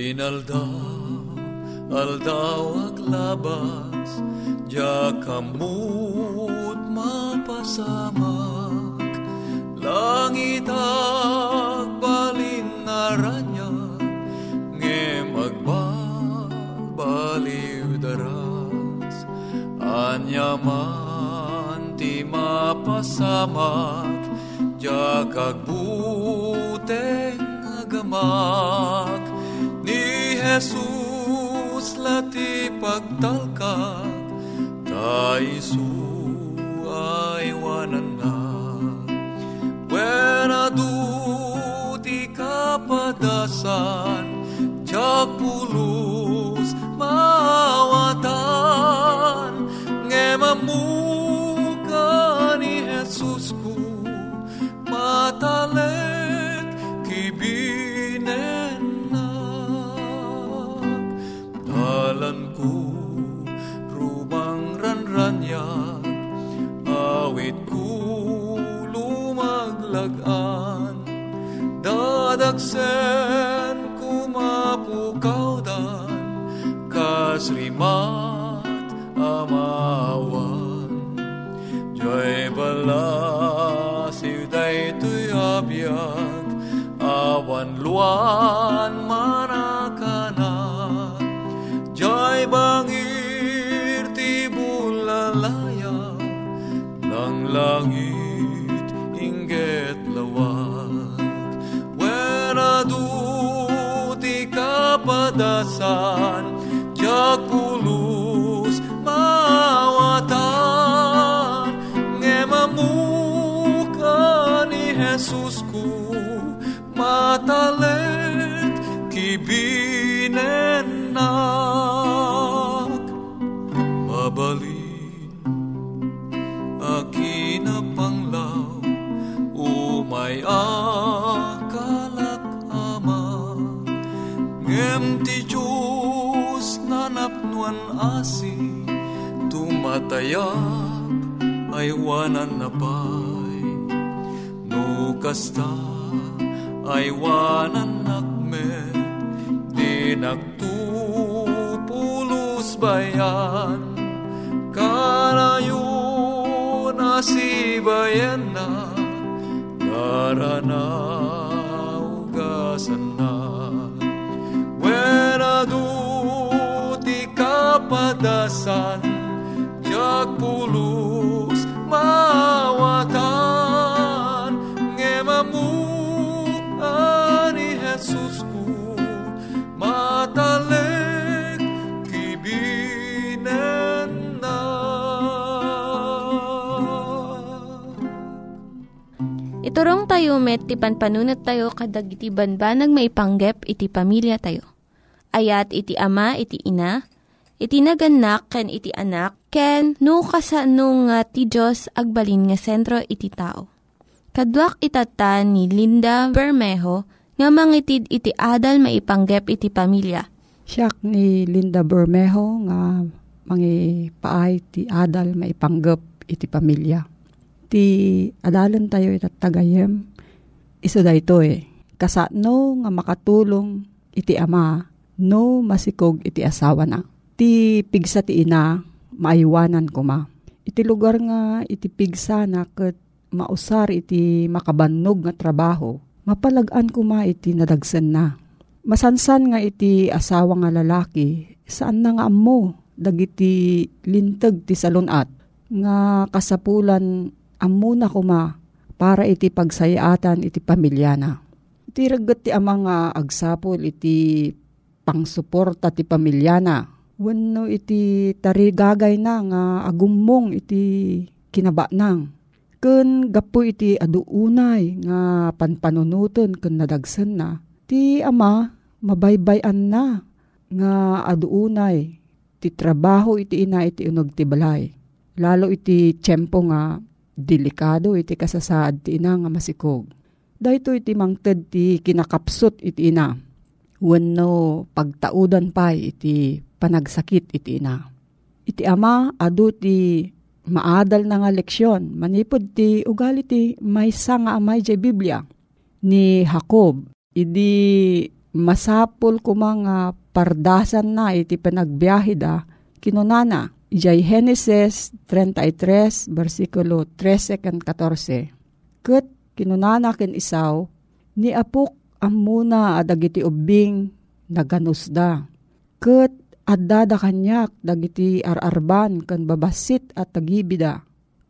Inaldaw, aldaw aglabas, Diya kamut mapasamak, Langit agbalin naranya, Nge magbabaliw daras, Anyaman ti mapasamak, kagbuteng agamak, Jesus lati pagtalkak, ta isu ay wanan na. When di kapadasan, jak Dadagsen kumapukaw dan Kasrimat amawan. Diyay balasiw day tuy abiyag Awan luan kapadasan Tumatayap ay wanan na pay No kasta ay wanan nakmet Di nagtupulos bayan. Kana bayan na Garana ugasan na. Wena ti kapadasan Tayo met, ti panpanunat tayo kadag iti banbanag maipanggep iti pamilya tayo. Ayat iti ama, iti ina, iti naganak, ken iti anak, ken no, kasano nga ti Diyos agbalin nga sentro iti tao. Kaduak itata ni Linda Bermejo nga mangitid iti adal maipanggep iti pamilya. Siyak ni Linda Bermejo nga mangi paay ti adal maipanggep iti pamilya. Ti adalan tayo itatagayem, iso da ito eh. Kasano nga makatulong iti ama, no masikog iti asawa na. Ti pigsa ti ina, maiwanan ko ma. Iti lugar nga iti pigsa na kat mausar iti makabannog nga trabaho, mapalagan ko ma iti nadagsan na. Masansan nga iti asawa nga lalaki, saan na nga mo, dagiti lintag ti salunat, nga kasapulan amuna kuma para iti pagsayatan iti pamilya na. Iti ragat ti amang agsapol iti pangsuporta ti pamilya na. Wano iti tarigagay na nga agumong iti kinaba nang. Kun gapo iti aduunay nga panpanunuton kun nadagsan na. Ti ama mabaybayan na nga aduunay ti trabaho iti ina iti unog ti balay. Lalo iti tiyempo nga delikado iti kasasaad ti ina nga masikog. Dahito iti mangted ti kinakapsot iti ina. Wano pagtaudan pa iti panagsakit iti ina. Iti ama adu ti maadal na nga leksyon. Manipod ti ugali ti may nga amay jay Biblia ni Jacob. Idi masapol ko mga pardasan na iti panagbiyahe kinunana. Ijay Genesis 33, versikulo 13 kan 14. Kat kinunana ken isaw, ni apok amuna adagiti ubing naganusda. Kat adada kanyak dagiti ararban kan babasit at tagibida.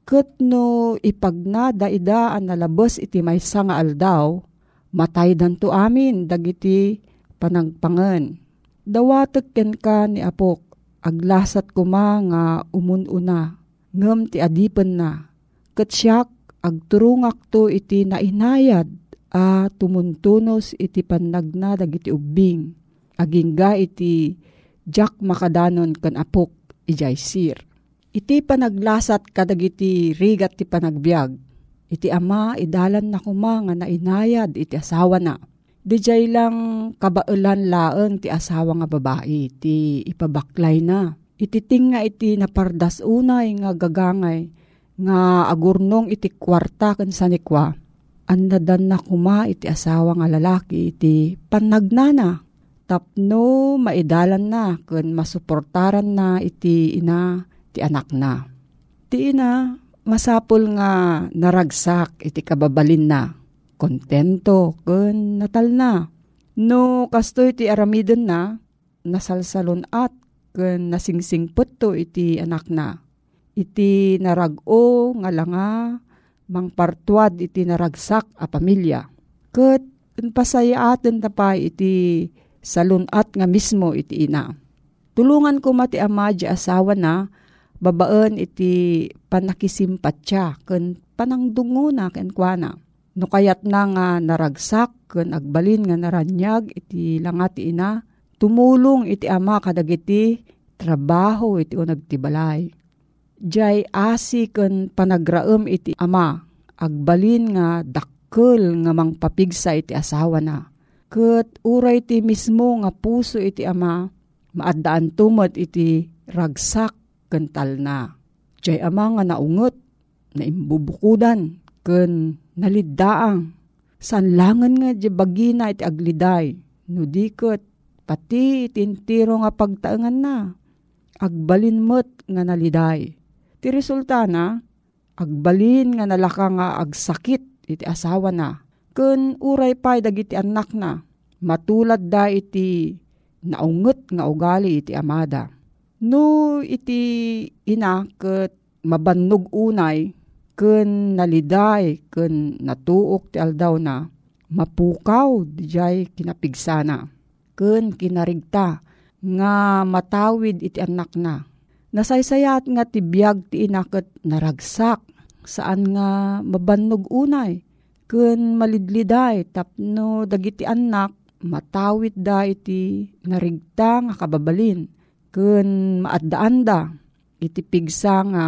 Kat no ipagna ida ang nalabos iti may nga aldaw, matay danto amin dagiti panagpangan. Dawatek ken ka ni apok aglasat kuma nga umununa, ngem ti adipen na. Katsyak agturungak to iti nainayad a tumuntunos iti panagna dagiti ubing. Agingga iti jak makadanon kan apok ijay sir. Iti panaglasat kadagiti rigat ti panagbiag. Iti ama idalan na kuma nga nainayad iti asawa na Dijay lang kabaulan laeng ti asawa nga babae, ti ipabaklay na. Ititing nga iti napardas unay nga gagangay, nga agurnong iti kwarta kan sanikwa. Andadan na kuma iti asawa nga lalaki, iti panagnana. Tapno maidalan na, kun masuportaran na iti ina, ti anak na. Ti ina, masapul nga naragsak iti kababalin na kontento kun natal na. No kastoy ti aramidon na, nasalsalon at kun nasingsingpot to iti anak na. Iti narago nga langa, mangpartuad iti naragsak a pamilya. Kat pasayaaten ta pa iti salunat nga mismo iti ina. Tulungan ko mati ama di asawa na, babaan iti panakisimpatya, kun panangdungo na ken na No kayat na nga naragsak, kun agbalin nga naranyag, iti langat ina, tumulong iti ama kadagiti, trabaho iti unag ti balay. Diyay asi kun panagraem iti ama, agbalin nga dakkel nga mangpapigsa iti asawa na. Kat uray ti mismo nga puso iti ama, maadaan tumot iti ragsak kental na. Diyay ama nga naungot, na imbubukudan, ken naliddaang. Sanlangan nga di bagina iti agliday. No dikot, pati itintiro nga pagtaangan na. Agbalin mo't nga naliday. Ti resulta na, agbalin nga nalaka nga agsakit iti asawa na. Kun uray pa'y dagiti anak na, matulad da iti naunget nga ugali iti amada. No iti ina ket mabannog unay ken naliday ken natuok ti aldaw na mapukaw dijay kinapigsana. Ken kinarigta nga matawid iti anak na. Nasaysayat nga ti biyag ti inaket naragsak saan nga mabannog unay? Ken malidliday tapno dagiti anak matawid da iti narigta nga kababalin. Ken maaddaan da iti pigsa nga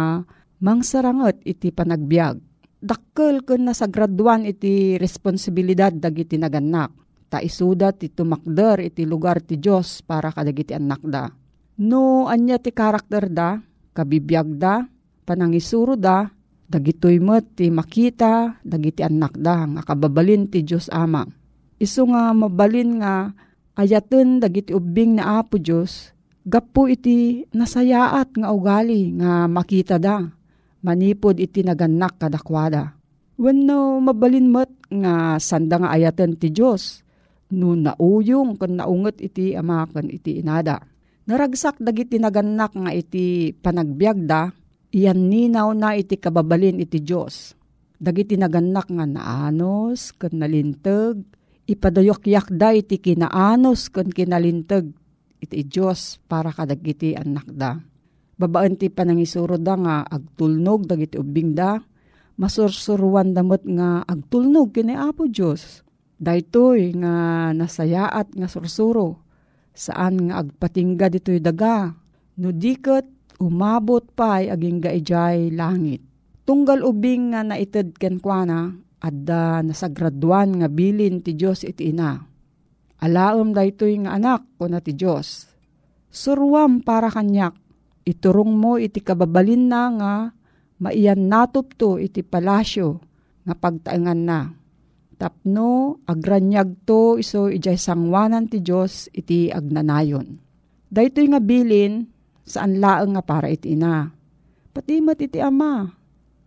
mangsaranget iti panagbiag. Dakkel ken nasagraduan iti responsibilidad dagiti naganak. Ta isudat iti tumakder iti lugar ti Dios para kadagiti anak da. No anya ti karakter da, kabibiyag da, panangisuro da, dagitoy met ti makita, dagiti anak da, nga kababalin ti Diyos Ama. Isu nga mabalin nga ayaten dagiti ubing na Apo Diyos, gapo iti nasayaat nga ugali nga makita da, manipod iti naganak kadakwada. Wenno mabalin met nga sanda nga ayaten ti Diyos, no nauyong kan naunget iti ama kan iti inada. Naragsak dagiti naganak nga iti panagbiag da, iyan ninaw na iti kababalin iti Diyos. Dagiti naganak nga naanos, kan nalintag, ipadayok da iti kinaanos kan kinalintag iti Diyos para kadagiti anak da. Babaan ti panangisuro da nga agtulnog dagiti ubing da, masursuruan damot nga agtulnog kini Apo Diyos. Daytoy nga nasayaat nga sursuro, saan nga agpatingga dito'y daga, no diket umabot pa'y aging gaijay langit. Tunggal ubing nga naited kenkwana, adda nasagraduan nga bilin ti Diyos iti ina. Alaom daytoy nga anak ko na ti Diyos. Surwam para kanyak, iturong mo iti kababalin na nga maiyan natupto iti palasyo nga pagtaengan na. Tapno, agranyag to iso ijay sangwanan ti Diyos iti agnanayon. Daytoy nga bilin, saan laeng nga para iti ina. Patimat iti ama,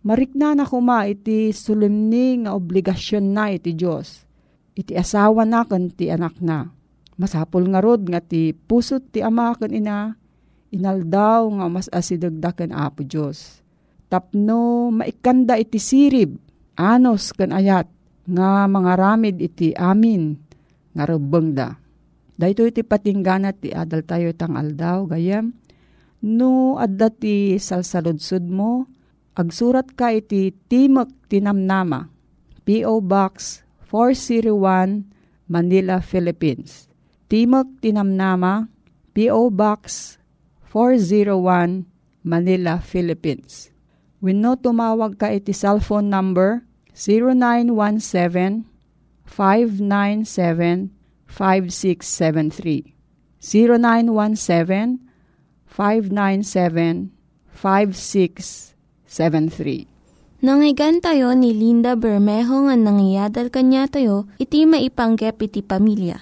marikna na kuma iti sulimni nga obligasyon na iti Diyos. Iti asawa na kan ti anak na. Masapol nga rod nga ti pusot ti ama kan ina, inaldaw nga mas asidagdakan apo Diyos. Tapno maikanda iti sirib, anos kan ayat, nga mga ramid iti amin, nga rubeng da. Dahito iti patingganat ti adal tayo tang aldaw, gayam, no adda ti salsaludsud mo, agsurat ka iti Timok Tinamnama, P.O. Box 401, Manila, Philippines. Timok Tinamnama, P.O. Box 401, Manila, Philippines. When no tumawag ka iti cellphone number 0917-597-5673. 0917-597-5673. Nangyigan tayo ni Linda Bermejo nga nangyadal kanya tayo, iti maipanggep iti pamilya.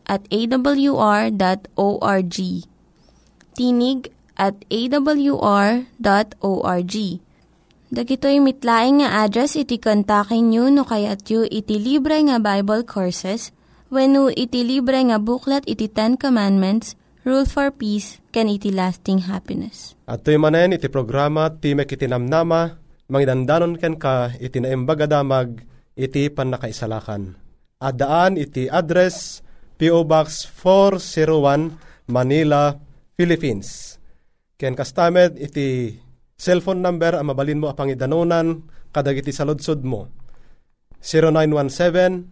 at awr.org. Tinig at awr.org. Dagitoy mitlaing nga address iti kontakin nyo no kayat yu iti libre nga Bible Courses when iti libre nga buklat iti Ten Commandments, Rule for Peace, can iti lasting happiness. At tuy manen iti programa Timek iti Namnama, mangdandanon ken ka iti naimbaga damag iti panakaisalakan. Adaan iti address P.O. Box 401 Manila, Philippines. Ken kastamed iti cellphone number ang mabalin mo apang idanonan kadag iti saludsod mo. 0917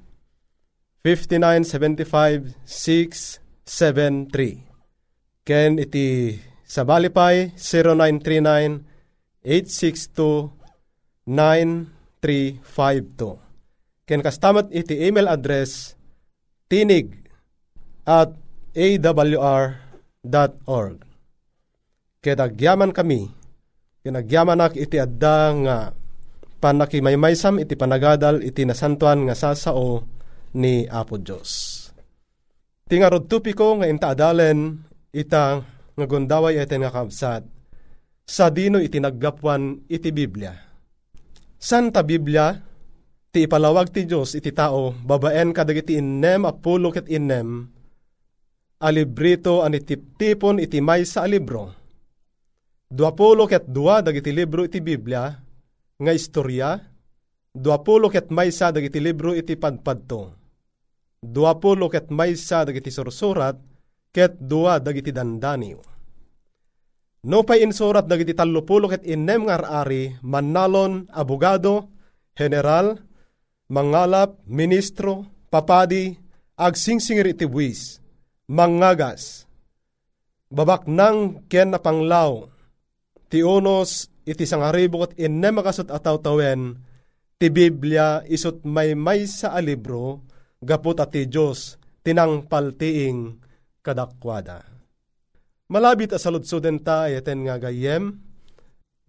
5975 673 Ken iti Sabalipay 0939 862 9 Ken kastamat iti email address tinig at awr.org. Kedagyaman kami, kinagyaman iti adda nga panakimaymaysam iti panagadal iti nasantuan nga sasao ni Apo Diyos. Tingarod tupiko nga inta adalen ita nga gundaway eten nga kabsat. Sa dino iti naggapwan iti Biblia. Santa Biblia, ti ipalawag ti Diyos iti tao, babaen kadagiti innem apulo ket innem, alibrito ani tiptipon iti may sa alibro. Duapulo ket dua dagiti libro iti Biblia, nga istorya, duapulo ket may sa dagiti libro iti padpadto duapulo ket maysa dagiti sursurat ket dua dagiti dandaniw. No pay insurat dagiti tallupulo ket innem nga ari manalon, abogado, general, mangalap, ministro, papadi, agsingsingir iti buwis, mangagas, babak nang ken na panglaw, ti unos iti sangaribo ket innem makasot ataw tawen, ti Biblia isot may may sa alibro, gapot ati Diyos tinangpaltiing kadakwada. Malabit asaludsuden ta eten nga gayem,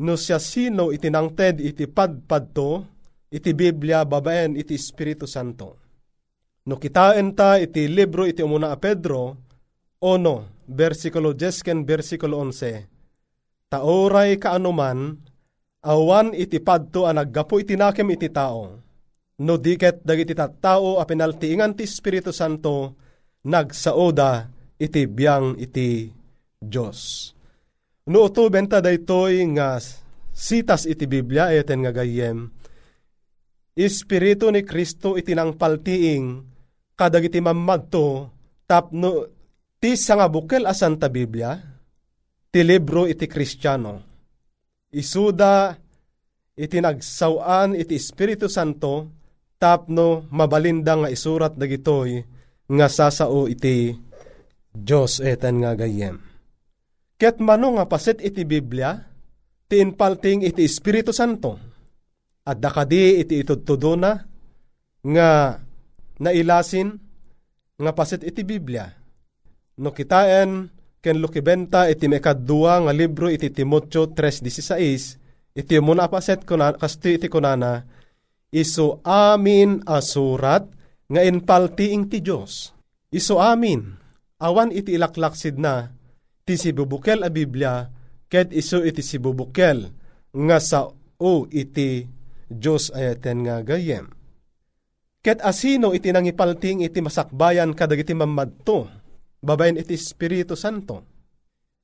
no siya sino itinangted iti padpadto, iti Biblia babaen iti Espiritu Santo. No kitain ta iti libro iti umuna a Pedro, ono, versikulo 10 ken versikulo 11, Taoray kaanuman, awan iti padto a naggapo iti nakem iti tao, no diket dagiti tattao a pinaltiingan ti Espiritu Santo nagsaoda iti biyang iti Diyos. No uto benta daytoy nga sitas iti Biblia eten nga gayem Espiritu ni Kristo iti nang paltiing kadagiti mamadto tapno ti nga bukel a Santa Biblia ti libro iti Kristiyano. Isuda iti nagsawan iti Espiritu Santo tapno mabalinda nga isurat dagitoy nga sasao iti Diyos eten nga gayem. Ket mano nga paset iti Biblia, ti inpalting iti Espiritu Santo, at dakadi iti itudtudo na, nga nailasin, nga paset iti Biblia. No kitaen, ken lukibenta iti mekadua nga libro iti Timotyo 3.16, iti muna paset kuna, kasti iti kunana, iso amin asurat nga inpaltiing ti Diyos. Iso amin, awan iti ilaklaksid na, ti sibubukel a Biblia, ket iso iti sibubukel nga sa o iti Diyos ayaten nga gayem. Ket asino iti nangipalting iti masakbayan kadagiti mamadto, babayin iti Espiritu Santo.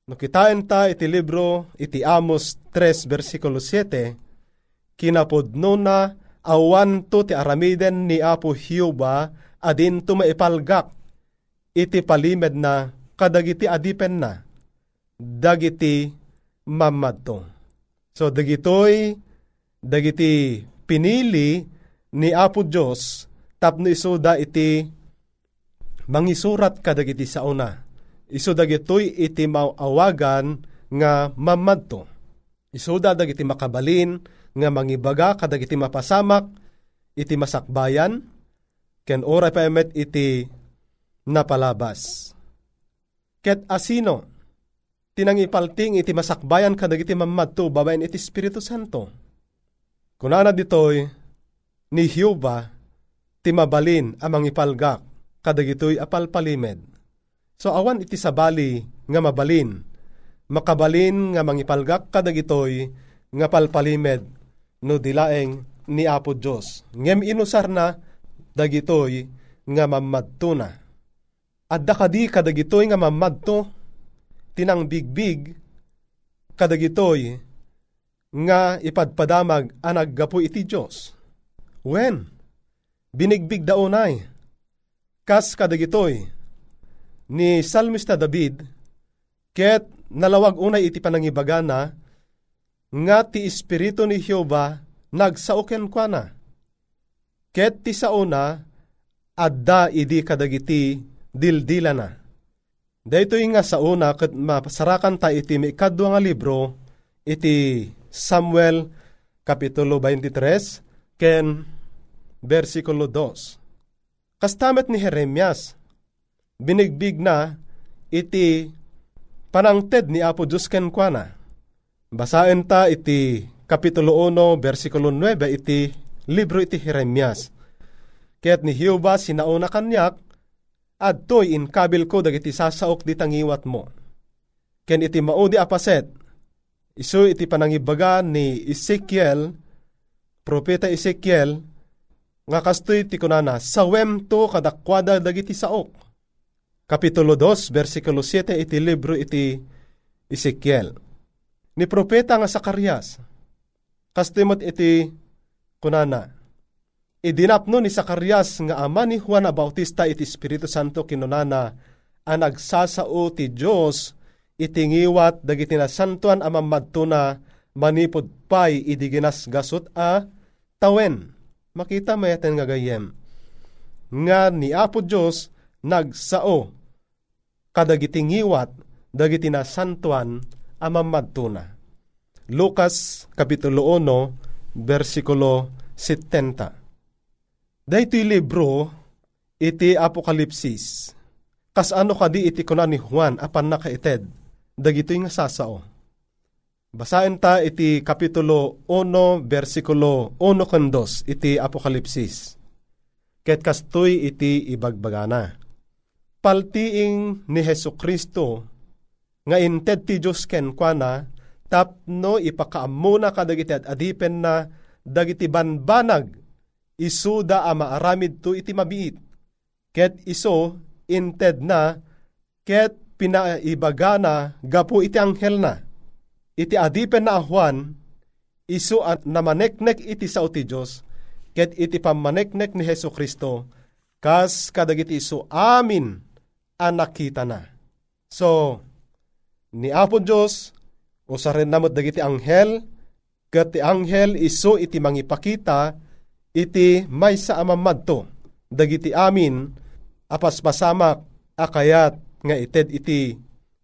No kitain ta iti libro iti Amos 3 versikulo 7, kinapodno na awan to ti aramiden ni Apo Hiuba adin to maipalgak iti palimed na kadagiti adipen na dagiti mamadto. So dagitoy dagiti pinili ni Apo Dios tapno isuda iti mangisurat kadagiti sauna. Isu dagitoy iti mawagan nga mamadto. Isuda dagiti makabalin nga mangibaga kadag iti mapasamak, iti masakbayan, ken oray pa emet iti napalabas. Ket asino, tinangipalting iti masakbayan kadag iti mamadto babaen iti Espiritu Santo. Kunana ditoy, ni Hiuba, ti mabalin amang ipalgak, kadag ito'y apalpalimed. So awan iti sabali nga mabalin, makabalin nga mangipalgak kadag ito'y nga palpalimed no dilaeng ni Apo Diyos. Ngem inusar na dagitoy nga mamadto na. At dakadi kadagitoy nga mamadto, tinang bigbig kadagitoy nga ipadpadamag anag gapo iti Diyos. When? Binigbig daunay. Kas kadagitoy ni Salmista David, ket nalawag unay iti panangibaga na nga ti Espiritu ni Jehova nagsauken kwa na. Ket ti sauna, adda idi kadagiti dildila na. Dito nga sa una, kat mapasarakan ta iti may kadwa nga libro, iti Samuel Kapitulo 23, ken versikulo 2. Kastamet ni Jeremias, binigbig na iti panangted ni Apo Diyos ken kuana. Basaen ta iti Kapitulo 1, versikulo 9, iti libro iti Jeremias. Kaya't ni Hiuba sinauna kanyak, at to'y inkabil ko dagiti sasaok di tangiwat mo. Ken iti maudi apaset, iso iti panangibaga ni Ezekiel, propeta Ezekiel, nga kastoy ti kunana, sawem to kadakwada dagiti saok. Kapitulo 2, versikulo 7, iti libro iti Ezekiel. Ni propeta nga Sakarias, kastimot iti kunana, idinapno ni Sakarias nga ama ni Juan Bautista iti Espiritu Santo kinunana, ang nagsasao ti Diyos itingiwat dagiti na santuan a mamadtuna manipod pay idiginas gasot a tawen. Makita mayaten nga gayem. Nga ni Apo Diyos nagsao kadagiti ngiwat dagiti na santuan a mamadtuna. Lucas Kapitulo 1, versikulo 70. Dahito libro, iti Apokalipsis. Kas ano kadi iti kuna ni Juan apan nakaited, dagito nga sasao. Basahin ta iti Kapitulo 1, versikulo 1 kandos, iti Apokalipsis. Ket kastoy iti ibagbagana. Paltiing ni Heso Kristo, nga inted ti Diyos ken kwa tapno ipakaamuna kadagiti at adipen na dagiti banbanag isuda a maaramid to iti mabiit. Ket iso inted na ket pinaibagana gapu iti anghel na. Iti adipen na ahuan iso at namaneknek iti sao ti Diyos ket iti pamaneknek ni Heso Kristo kas kadagiti iso amin ang nakita na. So, ni Apo Diyos, Usarin namot dagiti anghel, kat ti anghel iso iti mangipakita, iti may sa amamadto, dagiti amin, apas pasamak, akayat nga ited iti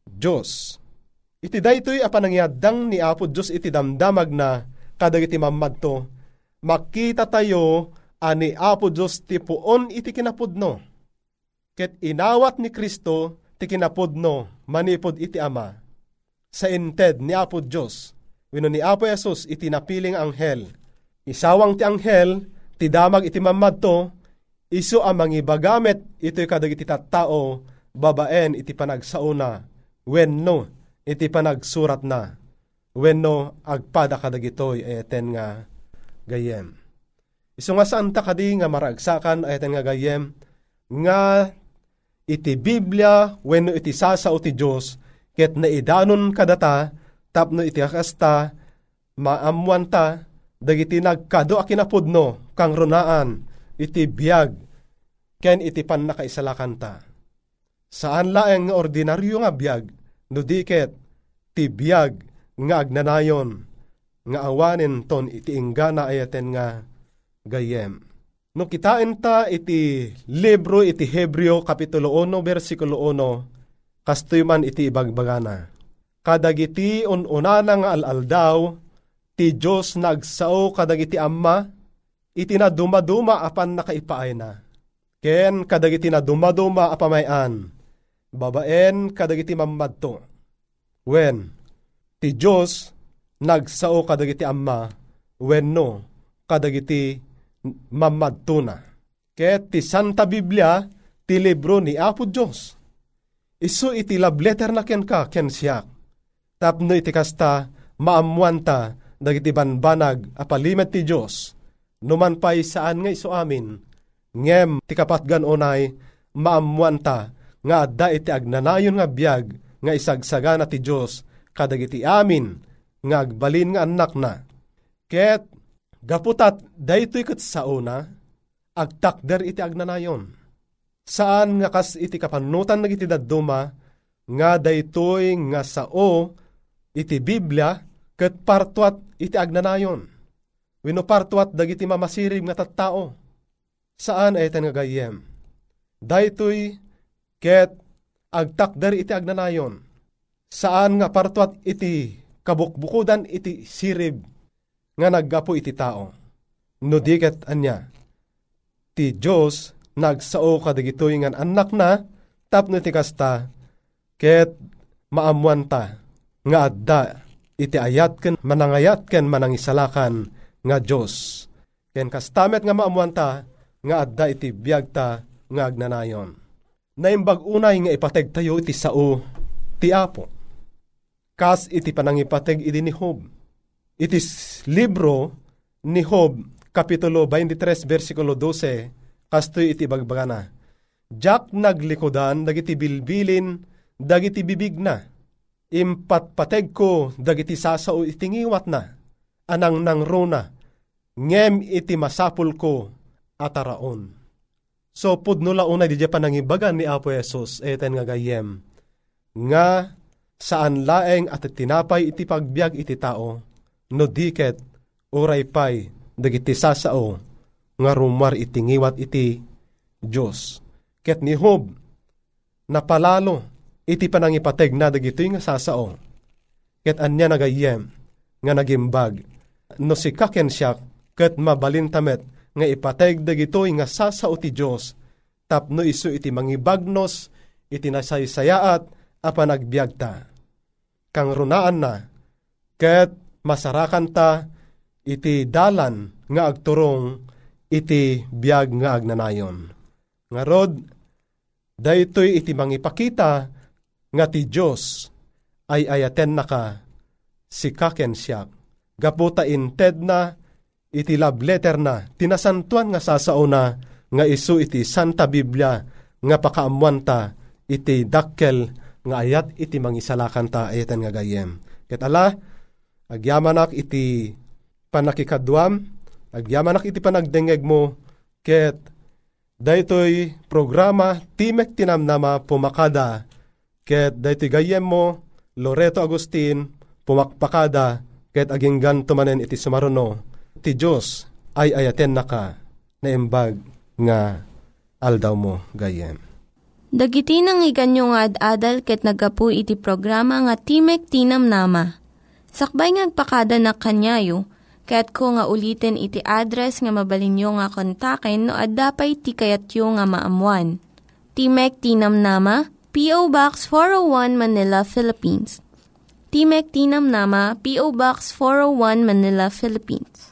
Diyos. Iti daytoy apanangyadang ni Apo Diyos iti damdamag na kadagiti mamadto, makita tayo ani Apo Diyos ti puon iti kinapudno. Ket inawat ni Kristo ti kinapudno manipod iti Ama sa inted ni Apo Diyos. Wino ni Apo Yesus iti napiling anghel. Isawang ti anghel, ti damag iti mamadto, iso ang mangibagamet ito'y kadagiti tattao, babaen iti panagsauna, wenno iti panagsurat na, wenno agpada kadagitoy ayeten nga gayem. Iso nga saan ta kadi nga maragsakan ayeten nga gayem, nga iti Biblia wenno iti sasao ti Diyos ket naidanon kadata tapno iti akasta maamuan ta dagiti nagkado a kinapudno kang runaan iti biyag ken iti pan nakaisalakan ta. Saan laeng ordinaryo nga biyag no diket ti biyag nga agnanayon nga awanen ton iti inggana ayaten nga gayem. No kitain ta iti libro iti Hebreo kapitulo 1 versikulo 1 kastoy man iti ibagbagana. Kadagiti ununana nga alaldaw, ti Diyos nagsao kadagiti amma, iti na dumaduma apan nakaipaay na. Ken kadagiti na dumaduma apamayan, babaen kadagiti mamadto. Wen, ti Diyos nagsao kadagiti amma, wenno kadagiti mamadto na. Ket ti Santa Biblia, ti libro ni Apo Diyos Isu iti love letter na ken ka ken siya. Tapno iti kasta maamuanta dagiti banbanag apalimet ti Diyos. Numan pa'y saan nga iso amin. Ngem ti kapatgan onay maamuanta nga adda iti agnanayon nga biyag nga isagsagana ti Diyos kadagiti amin nga agbalin nga anak na. Ket gaputat daytoy ket sa una agtakder iti agnanayon Saan nga kas iti kapanutan nagiti dadduma, nga daytoy nga sao iti Biblia ket partuat iti agnanayon. Wino partuat dagiti mamasirib nga tattao. Saan ay nga gayem? Daytoy ket agtakder iti agnanayon. Saan nga partuat iti kabukbukudan iti sirib nga naggapo iti tao. No diket anya. Ti Diyos nagsao kadagitoy nga anak na tapno ti kasta ket maamuan ta nga adda iti ayat ken manangayat ken manangisalakan nga Diyos. Ken kastamet nga maamuan ta nga adda iti biyag ta nga agnanayon. Naimbag unay nga ipateg tayo iti sao ti Apo. Kas iti panangipateg iti ni Hob. Iti libro ni Hob, Kapitulo 23, versikulo 12, kastoy iti bagbagana. Jack naglikodan, dagiti bilbilin, dagiti bibig na. Impatpateg ko, dagiti sasao itingiwat na. Anang nang rona, ngem iti masapul ko, ataraon. So, pudno launa di pa nangibagan ni Apo Yesus, eten nga gayem. Nga, saan laeng at tinapay iti pagbiag iti tao, no diket, uray pay, dagiti sasao, nga rumar itingiwat iti Diyos. Ket ni Hob, napalalo, iti panangipateg na dagiti nga sasao. Ket anya nagayem, nga nagimbag, no si kaken siya, ket mabalintamet, nga ipateg dagitoy nga sasao ti Diyos, tapno isu iti mangibagnos, iti nasaysayaat, apan nagbiag ta. Kang runaan na, ket masarakan ta, iti dalan nga agturong, iti biag nga agnanayon. Nga rod, daytoy iti mangipakita nga ti Diyos ay ayaten na ka si kaken siya. Gaputa inted na iti love letter na tinasantuan nga sasao na nga isu iti Santa Biblia nga pakaamuan ta iti dakkel nga ayat iti mangisalakan ta ayatan nga gayem. Ket ala, agyamanak iti panakikadwam, agyamanak iti panagdengeg mo, ket daytoy programa Timek Tinamnama Pumakada, ket daytoy gayem mo, Loreto Agustin, pumakpakada, ket aginggan tumanen iti sumaruno, ti Diyos ay ayaten naka na imbag nga aldaw mo gayem. Dagiti nang iganyo nga ad-adal ket nagapu iti programa nga Timek Tinam Nama. Sakbay ngagpakada na kanyayo, ket ko nga ulitin iti address nga mabalinyo nga kontaken no ad-dapay tikayatyo nga maamuan. Timek Tinam Nama, P.O. Box 401 Manila, Philippines. Timek Tinam Nama, P.O. Box 401 Manila, Philippines.